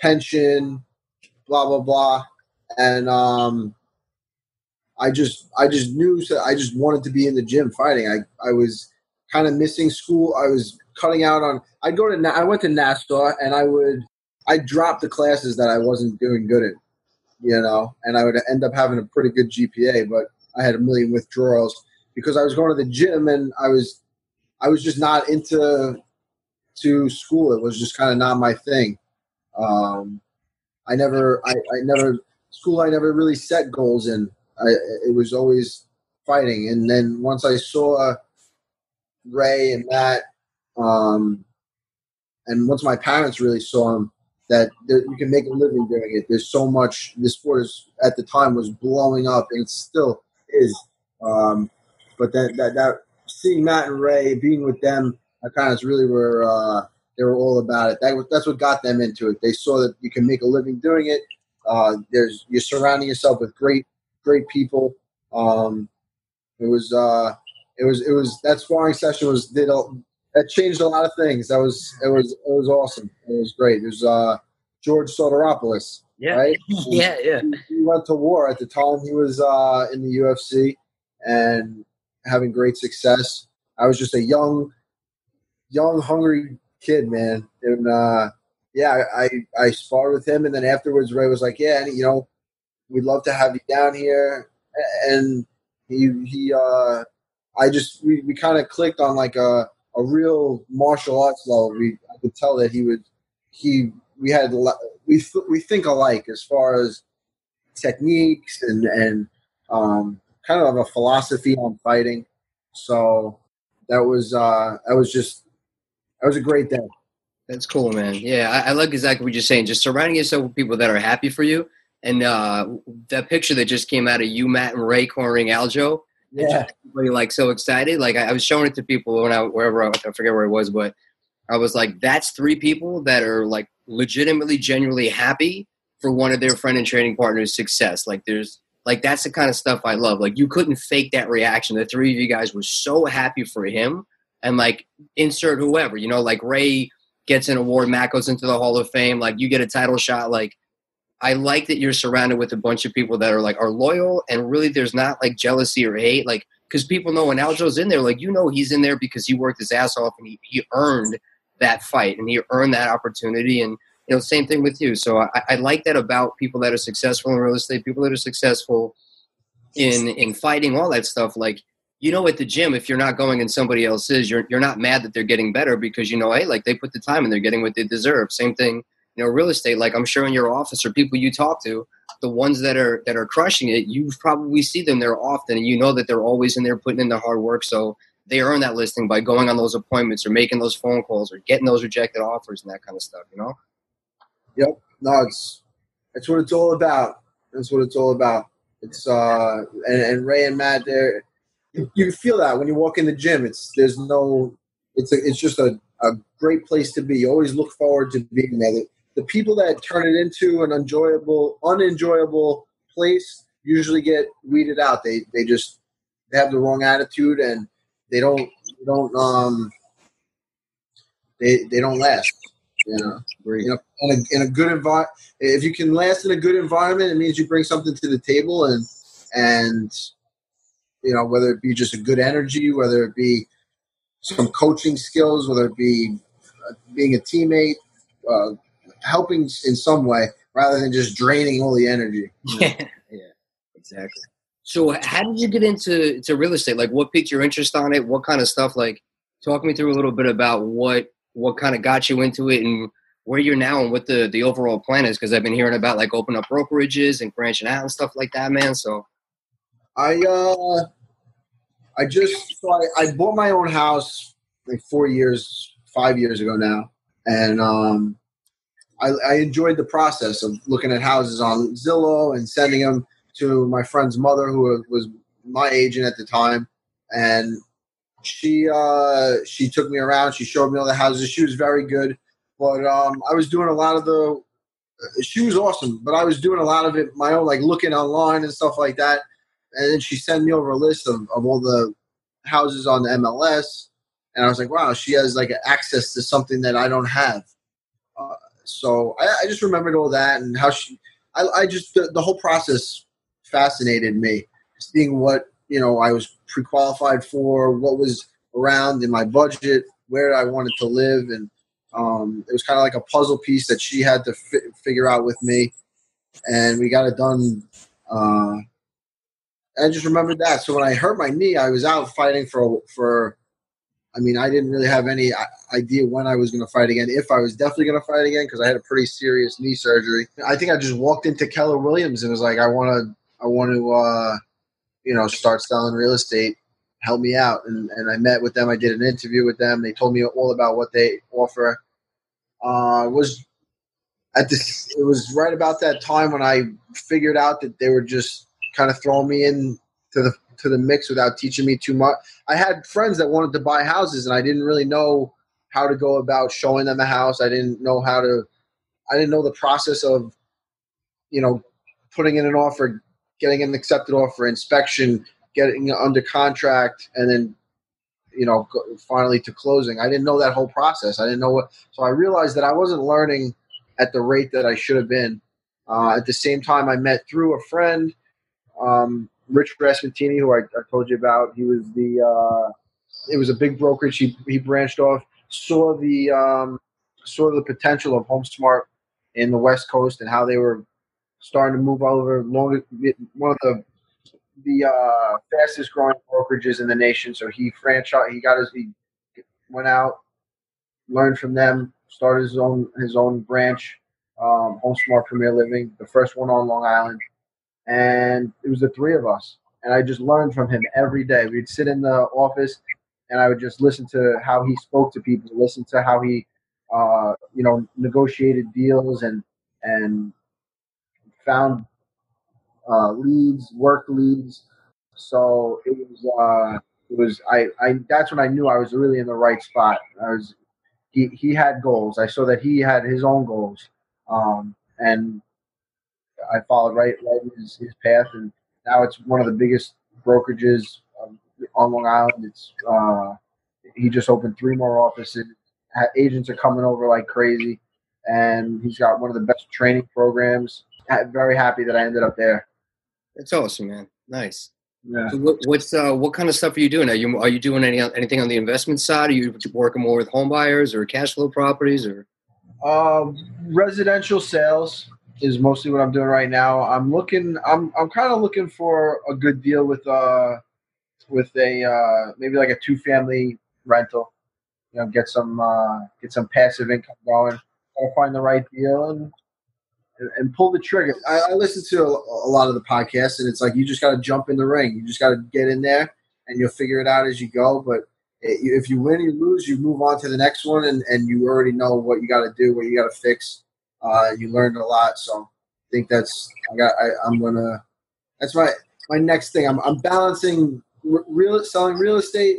pension, blah blah blah, and um, I just I just knew that I just wanted to be in the gym fighting. I I was kind of missing school. I was cutting out on. I'd go to I went to Nassau and I would I dropped the classes that I wasn't doing good in you know, and I would end up having a pretty good GPA, but I had a million withdrawals because I was going to the gym and I was I was just not into to school. It was just kind of not my thing. Um, I never I, I never school I never really set goals in. I it was always fighting, and then once I saw Ray and Matt, um, and once my parents really saw him, that you can make a living doing it. There's so much. This sport is at the time was blowing up, and it still is. Um, but that, that that seeing Matt and Ray, being with them, I kind of really were uh, they were all about it. That was, that's what got them into it. They saw that you can make a living doing it. Uh, there's you're surrounding yourself with great great people. Um, it was uh, it was it was that sparring session was did a, that changed a lot of things. That was it was it was awesome. It was great. There's uh, George Sotiropoulos. Yeah, right? yeah, yeah. He, he, went to war at the time. He was uh, in the UFC and having great success. I was just a young, young, hungry kid, man. And uh, yeah, I I sparred with him, and then afterwards, Ray was like, "Yeah, you know, we'd love to have you down here." And he he uh, I just we, we kind of clicked on like a a real martial arts level. We I could tell that he would he we had we we think alike as far as techniques and and um, kind of a philosophy on fighting. So that was uh, that was just that was a great day. That's cool, man. Yeah, I, I like exactly what you're saying. Just surrounding yourself with people that are happy for you. And uh, that picture that just came out of you, Matt, and Ray cornering Aljo yeah. everybody like so excited. Like I, I, was showing it to people when I wherever I, I forget where it was, but I was like, that's three people that are like legitimately, genuinely happy for one of their friend and training partners' success. Like there's like that's the kind of stuff I love. Like you couldn't fake that reaction. The three of you guys were so happy for him, and like insert whoever, you know, like Ray gets an award, Matt goes into the Hall of Fame, like you get a title shot, like I like that you're surrounded with a bunch of people that are like are loyal and really there's not like jealousy or hate like because people know when Aljo's in there like you know he's in there because he worked his ass off and he, he earned that fight and he earned that opportunity and you know same thing with you so I, I like that about people that are successful in real estate people that are successful in in fighting all that stuff like you know, at the gym, if you're not going and somebody else is, you're you're not mad that they're getting better because you know, hey, like they put the time and they're getting what they deserve. Same thing, know, real estate. Like I'm sure in your office or people you talk to, the ones that are that are crushing it, you probably see them there often, and you know that they're always in there putting in the hard work. So they earn that listing by going on those appointments or making those phone calls or getting those rejected offers and that kind of stuff. You know. Yep. No, it's that's what it's all about. That's what it's all about. It's uh and, and Ray and Matt there you, you feel that when you walk in the gym. It's there's no it's a, it's just a, a great place to be. You always look forward to being there. The, people that turn it into an enjoyable, unenjoyable place usually get weeded out. They they just they have the wrong attitude and they don't they don't um they they don't last. You know, you know in a, in a good environment. If you can last in a good environment, it means you bring something to the table and and you know whether it be just a good energy, whether it be some coaching skills, whether it be uh, being a teammate, uh, helping in some way rather than just draining all the energy. Yeah, yeah, exactly. So, how did you get into to real estate? Like, what piqued your interest on it? What kind of stuff? Like, talk me through a little bit about what what kind of got you into it and where you're now and what the the overall plan is. Because I've been hearing about like open up brokerages and branching out and stuff like that, man. So, I uh, I just so I, I bought my own house like four years, five years ago now, and um, I, I enjoyed the process of looking at houses on Zillow and sending them to my friend's mother, who was my agent at the time, and she uh, she took me around. She showed me all the houses. She was very good, but um, I was doing a lot of the. She was awesome, but I was doing a lot of it my own, like looking online and stuff like that. And then she sent me over a list of, of all the houses on the MLS, and I was like, wow, she has like access to something that I don't have. So I, I, just remembered all that and how she. I, I just the, the whole process fascinated me, seeing what you know I was pre-qualified for, what was around in my budget, where I wanted to live, and um, it was kind of like a puzzle piece that she had to fi- figure out with me, and we got it done. Uh, I just remembered that. So when I hurt my knee, I was out fighting for for. I mean, I didn't really have any idea when I was going to fight again. If I was definitely going to fight again, because I had a pretty serious knee surgery. I think I just walked into Keller Williams and was like, I want to I want to, uh, you know, start selling real estate. Help me out. And, and I met with them. I did an interview with them. They told me all about what they offer. Uh, was at this, it was right about that time when I figured out that they were just kind of throwing me in to the to the mix without teaching me too much. I had friends that wanted to buy houses, and I didn't really know how to go about showing them a house. I didn't know how to. I didn't know the process of, you know, putting in an offer, getting an accepted offer, inspection, getting under contract, and then you know finally to closing. I didn't know that whole process. I didn't know what. So I realized that I wasn't learning at the rate that I should have been. Uh, at the same time, I met through a friend, um, Rich Rasmatini, who I, I, told you about. He was the. Uh, it was a big brokerage. He he branched off, saw the um, saw the potential of HomeSmart in the West Coast and how they were starting to move all over. Long, one of the the uh, fastest growing brokerages in the nation. So he franchise. He got his. He went out, learned from them, started his own his own branch, um, HomeSmart Premier Living, the first one on Long Island, and it was the three of us. And I just learned from him every day. We'd sit in the office, and I would just listen to how he spoke to people, listen to how he, uh, you know, negotiated deals and and found uh, leads, work leads. So it was, uh, it was, I, I, that's when I knew I was really in the right spot. I was, he, he had goals. I saw that he had his own goals. Um, and I followed right, right his, his path. And now it's one of the biggest brokerages um, on Long Island. It's, uh, he just opened three more offices. Agents are coming over like crazy, and he's got one of the best training programs I'm very happy that I ended up there. That's awesome, man. Nice. Yeah. So what, what's uh, what kind of stuff are you doing? Are you are you doing any anything on the investment side? Are you working more with home buyers or cash flow properties or? Um, residential sales is mostly what I'm doing right now. I'm looking. I'm I'm kind of looking for a good deal with uh with a uh, maybe like a two family rental. You know, get some uh, get some passive income going. Gotta find the right deal and and pull the trigger. I, I listen to a, a, lot of the podcasts, and it's like you just got to jump in the ring. You just got to get in there, and you'll figure it out as you go. But if you win, you lose, you move on to the next one, and, and you already know what you got to do, what you got to fix. Uh, you learned a lot, so I think that's I got. I, I'm gonna. That's my my next thing. I'm I'm balancing real selling real estate.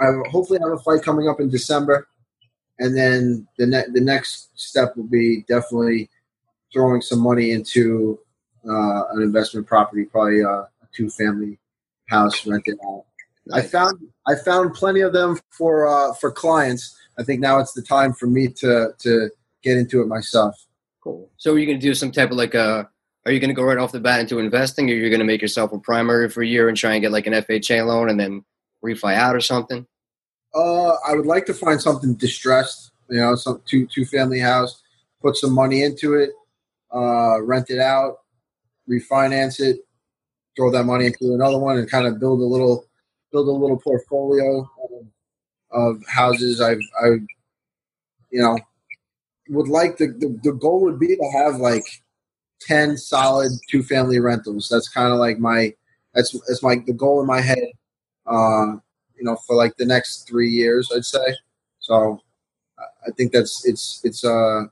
I hopefully have a fight coming up in December, and then the ne- the next step will be definitely throwing some money into uh, an investment property, probably a, a two family house rented out. I found I found plenty of them for uh, for clients. I think now it's the time for me to to get into it myself. Cool. So are you going to do some type of like a uh, are you going to go right off the bat into investing, or you're going to make yourself a primary for a year and try and get like an FHA loan and then refi out or something? Uh, I would like to find something distressed, you know, some two two family house, put some money into it, uh, rent it out, refinance it, throw that money into another one, and kind of build a little build a little portfolio of, of houses. I've I've you know, would like the, the the goal would be to have like 10 solid two family rentals. That's kind of like my that's that's my the goal in my head. Uh, you know, for like the next three years, I'd say. So I think that's it's it's uh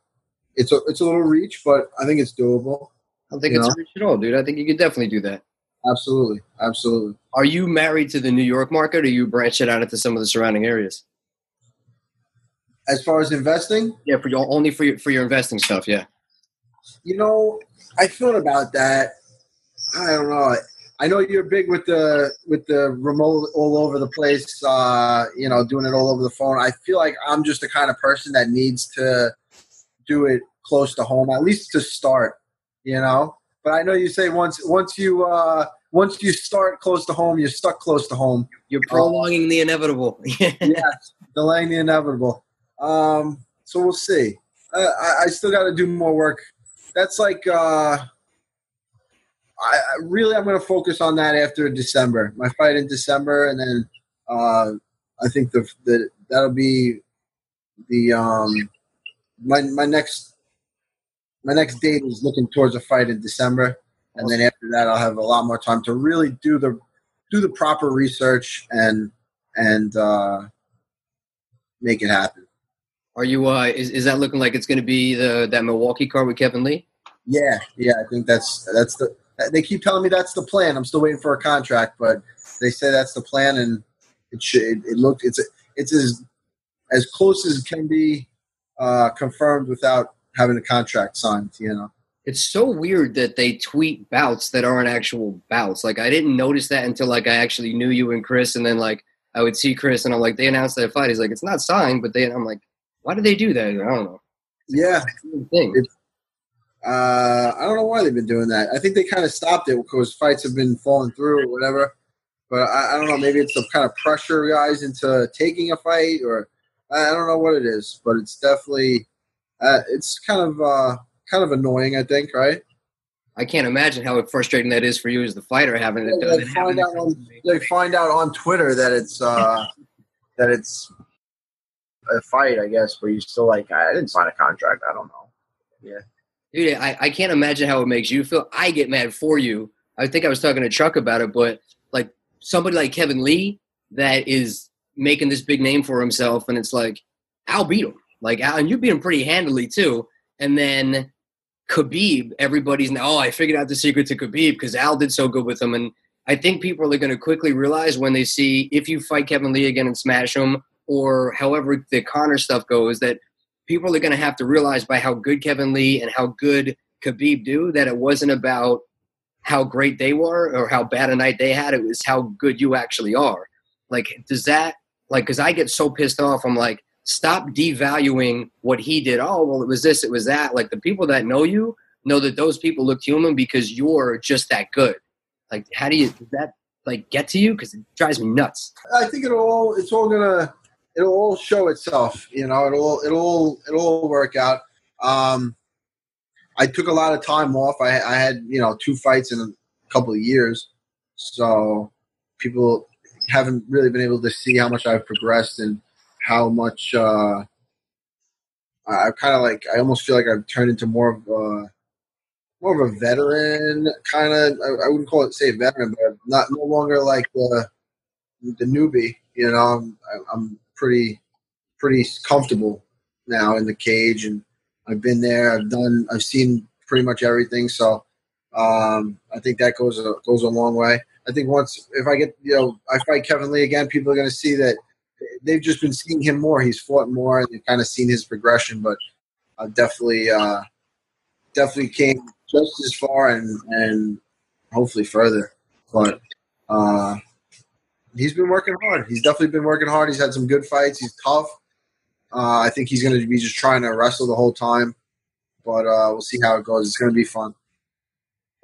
it's a it's a little reach, but I think it's doable. I don't think it's know? a reach at all, dude. I think you could definitely do that. Absolutely, absolutely. Are you married to the New York market, or you branch it out into some of the surrounding areas? As far as investing, yeah, for your only for your for your investing stuff, yeah. You know, I thought about that. I don't know. I know you're big with the with the remote all over the place. Uh, you know, doing it all over the phone. I feel like I'm just the kind of person that needs to do it close to home, at least to start. You know, but I know you say once once you uh, once you start close to home, you're stuck close to home. You're prolonging the inevitable. yes, delaying the inevitable. Um, so we'll see. I, I still got to do more work that's like uh, I, I really I'm going to focus on that after December. My fight in December, and then uh, I think the, the that'll be the um my my next my next date is looking towards a fight in December, and then after that I'll have a lot more time to really do the do the proper research and and uh, make it happen. Are you? Uh, is is that looking like it's going to be the that Milwaukee car with Kevin Lee? Yeah, yeah. I think that's that's the. They keep telling me that's the plan. I'm still waiting for a contract, but they say that's the plan, and it should. It, looked. It's it's as as close as it can be uh, confirmed without having a contract signed. You know. It's so weird that they tweet bouts that aren't actual bouts. Like I didn't notice that until like I actually knew you and Chris, and then like I would see Chris, and I'm like, they announced that fight. He's like, it's not signed, but they. I'm like, why do they do that? I don't know. Yeah, thing. Uh, I don't know why they've been doing that. I think they kind of stopped it because fights have been falling through or whatever. But I, I don't know. Maybe it's some kind of pressure guys into taking a fight, or I don't know what it is. But it's definitely uh, it's kind of uh, kind of annoying. I think, right? I can't imagine how frustrating that is for you as the fighter having it. They find, out on, they find out on Twitter that it's uh, that it's a fight, I guess, but you still like, I didn't sign a contract. I don't know. Yeah. Dude, I, I can't imagine how it makes you feel. I get mad for you. I think I was talking to Chuck about it, but like somebody like Kevin Lee that is making this big name for himself, and it's like, Al beat him. Like, and you beat him pretty handily too. And then Khabib, everybody's now, oh, I figured out the secret to Khabib because Al did so good with him. And I think people are going to quickly realize when they see if you fight Kevin Lee again and smash him, or however the Conor stuff goes, that people are going to have to realize by how good Kevin Lee and how good Khabib do that it wasn't about how great they were or how bad a night they had. It was how good you actually are. Like, does that, like, because I get so pissed off. I'm like, stop devaluing what he did. Oh, well, it was this, it was that. Like, the people that know you know that those people look human because you're just that good. Like, how do you, does that, like, get to you? Because it drives me nuts. I think it all, it's all to, it'll all show itself. You know, it'll it'll it'll all work out. Um, I took a lot of time off. I, I had you know two fights in a couple of years, so people haven't really been able to see how much I've progressed and how much uh, I kind of like. I almost feel like I've turned into more of a more of a veteran kind of. I, I, wouldn't call it say veteran, but not no longer like the the newbie. You know, I'm I'm pretty pretty comfortable now in the cage, and I've been there. I've done. I've seen pretty much everything. So um, I think that goes a, goes a long way. I think once if I get you know I fight Kevin Lee again, people are going to see that they've just been seeing him more. He's fought more, and they've kind of seen his progression. But I've definitely uh, definitely came just as far and and hopefully further. But uh, he's been working hard. He's definitely been working hard. He's had some good fights. He's tough. Uh, I think he's going to be just trying to wrestle the whole time. But uh, we'll see how it goes. It's going to be fun.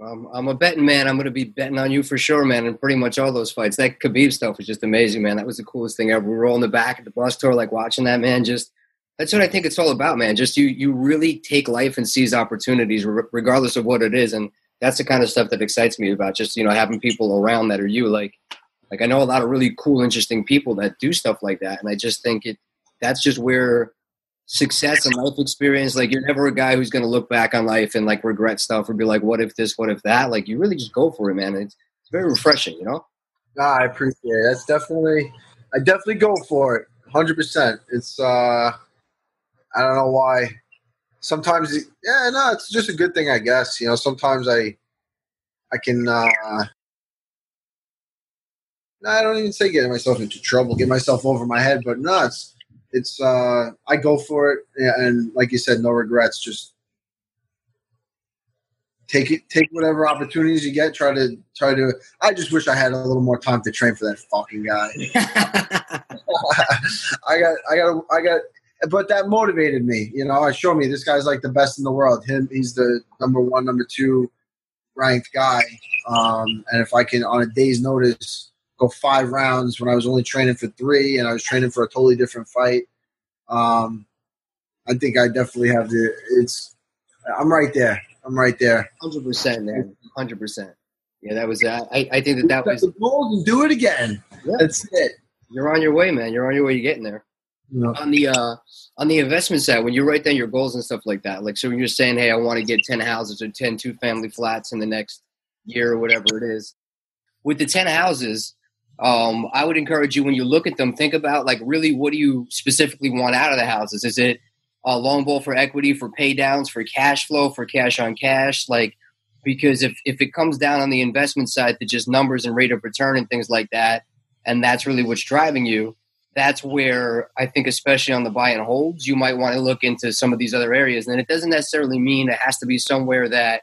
Um, I'm a betting man. I'm going to be betting on you for sure, man. And pretty much all those fights. That Khabib stuff was just amazing, man. That was the coolest thing ever. We were all in the back at the bus tour, like watching that, man. Just that's what I think it's all about, man. Just you, you really take life and seize opportunities, regardless of what it is. And that's the kind of stuff that excites me about just you know having people around that are you. Like, like I know a lot of really cool, interesting people that do stuff like that, and I just think it. That's just where success and life experience. Like you're never a guy who's going to look back on life and like regret stuff or be like, what if this, what if that? Like you really just go for it, man. It's, it's very refreshing, you know? I appreciate it. That's definitely, I definitely go for it. Hundred percent. It's, uh, I don't know why. Sometimes, yeah, no, it's just a good thing, I guess. You know, sometimes I, I can, uh, I don't even say getting myself into trouble, get myself over my head, but no, it's, it's uh, I go for it, and like you said, no regrets. Just take it, take whatever opportunities you get. Try to try to. I just wish I had a little more time to train for that fucking guy. I got, I got, I got. But that motivated me. You know, I showed me this guy's like the best in the world. Him, he's the number one, number two ranked guy. Um, and if I can, on a day's notice, go five rounds when I was only training for three, and I was training for a totally different fight. Um, I think I definitely have the. It's. I'm right there. I'm right there. Hundred percent, man. Hundred percent. Yeah, that was. Uh, I. I think that that was the goals and do it again. Yeah. That's it. You're on your way, man. You're on your way to getting there. On the uh, on the investment side, when you write down your goals and stuff like that, like so when you're saying, "Hey, I want to get ten houses or 10 two family flats in the next year or whatever it is," with the ten houses, um, I would encourage you when you look at them, think about like really what do you specifically want out of the houses? Is it a long ball for equity, for pay downs, for cash flow, for cash on cash? Like, because if, if it comes down on the investment side to just numbers and rate of return and things like that, and that's really what's driving you, that's where I think, especially on the buy and holds, you might want to look into some of these other areas. And it doesn't necessarily mean it has to be somewhere that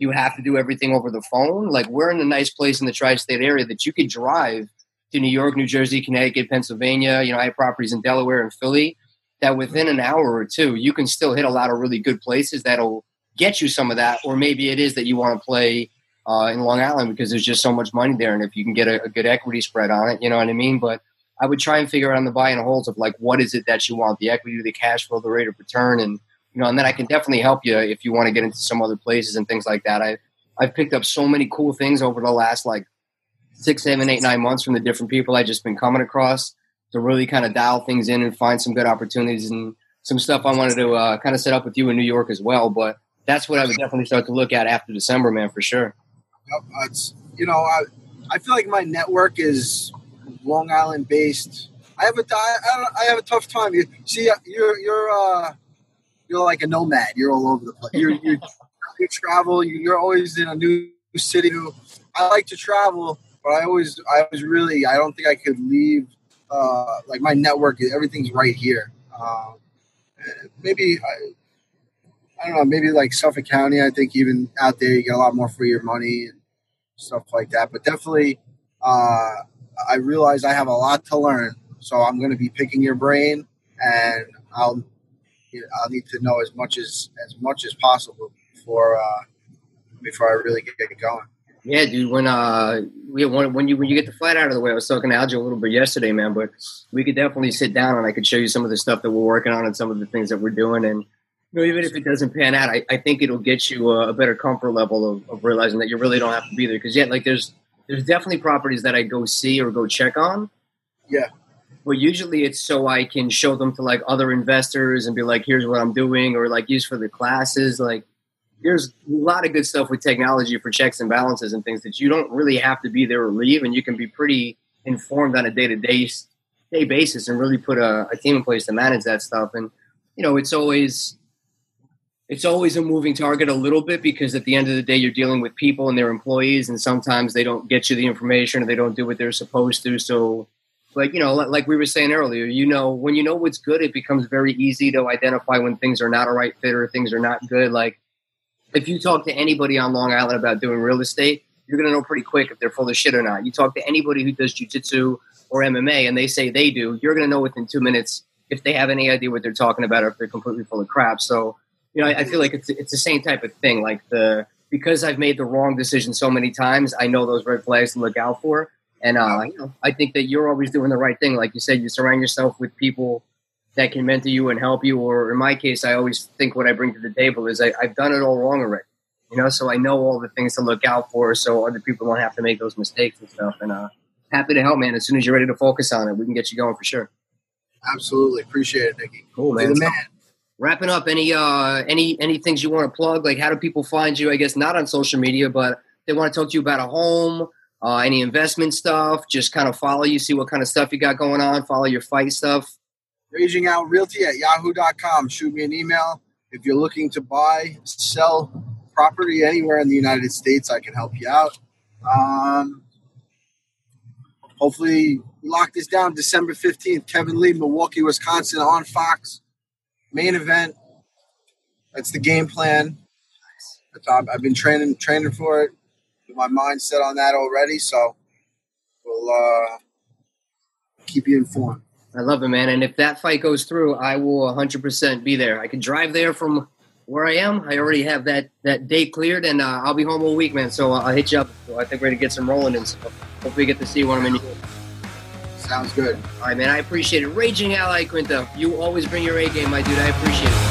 you have to do everything over the phone. Like we're in a nice place in the tri-state area that you could drive to New York, New Jersey, Connecticut, Pennsylvania. You know, I have properties in Delaware and Philly. That within an hour or two, you can still hit a lot of really good places that'll get you some of that. Or maybe it is that you want to play uh, in Long Island because there's just so much money there, and if you can get a, a good equity spread on it, you know what I mean. But I would try and figure out on the buy and holds of like what is it that you want, the equity, the cash flow, the rate of return, and know, and then I can definitely help you if you want to get into some other places and things like that. I I've picked up so many cool things over the last like six, seven, eight, nine months from the different people I've just been coming across to really kind of dial things in and find some good opportunities and some stuff I wanted to uh, kind of set up with you in New York as well. But that's what I would definitely start to look at after December, man, for sure. Yep, it's you know I I feel like my network is Long Island based. I have a I, I have a tough time. You see, you're you're uh, you're like a nomad. You're all over the place. You're, you're you travel. You're always in a new city. I like to travel, but I always, I was really, I don't think I could leave. Uh, like my network, everything's right here. Uh, maybe I, I don't know. Maybe like Suffolk County. I think even out there, you get a lot more for your money and stuff like that. But definitely, uh, I realize I have a lot to learn. So I'm going to be picking your brain, and I'll I'll need to know as much as as much as possible before uh, before I really get going. Yeah, dude. When uh, we when, when you when you get the flight out of the way, I was talking to Aljo a little bit yesterday, man. But we could definitely sit down and I could show you some of the stuff that we're working on and some of the things that we're doing. And you know, even if it doesn't pan out, I, I think it'll get you a, a better comfort level of, of, realizing that you really don't have to be there. Because yet, like, there's there's definitely properties that I go see or go check on. Yeah. But usually it's so I can show them to like other investors and be like, here's what I'm doing, or like use for the classes. Like, there's a lot of good stuff with technology for checks and balances and things that you don't really have to be there or leave, and you can be pretty informed on a day to day day basis and really put a, a team in place to manage that stuff. And you know, it's always it's always a moving target a little bit because at the end of the day you're dealing with people and their employees and sometimes they don't get you the information or they don't do what they're supposed to so like you know like we were saying earlier you know when you know what's good it becomes very easy to identify when things are not a right fit or things are not good like if you talk to anybody on long island about doing real estate you're going to know pretty quick if they're full of shit or not you talk to anybody who does jiu-jitsu or mma and they say they do you're going to know within two minutes if they have any idea what they're talking about or if they're completely full of crap so you know, I, I, feel like it's it's the same type of thing. Like the because I've made the wrong decision so many times, I know those red flags to look out for. And uh, you know, I think that you're always doing the right thing. Like you said, you surround yourself with people that can mentor you and help you. Or in my case, I always think what I bring to the table is I, I've done it all wrong already. You know, so I know all the things to look out for, so other people don't have to make those mistakes and stuff. And uh, happy to help, man. As soon as you're ready to focus on it, we can get you going for sure. Absolutely, appreciate it, Nicky. Cool, man. man wrapping up any uh any any things you want to plug like how do people find you i guess not on social media but they want to talk to you about a home uh, any investment stuff? Just kind of follow you see what kind of stuff you got going on follow your fight stuff. Raging Al realty at yahoo.com shoot me an email. If you're looking to buy sell property anywhere in the united states i can help you out. Um, hopefully lock this down december 15th kevin lee milwaukee wisconsin on fox. Main event. That's the game plan. I've been training training for it. My mind's set on that already, so we'll uh, keep you informed. I love it, man. And if that fight goes through, I will 100% be there. I can drive there from where I am. I already have that that date cleared, and uh, I'll be home all week, man. So I'll hit you up. So I think we're gonna get some rolling, and so hopefully we get to see one of them. Sounds good. All right, man. I appreciate it. Raging Al Iaquinta, you always bring your A game, my dude. I appreciate it.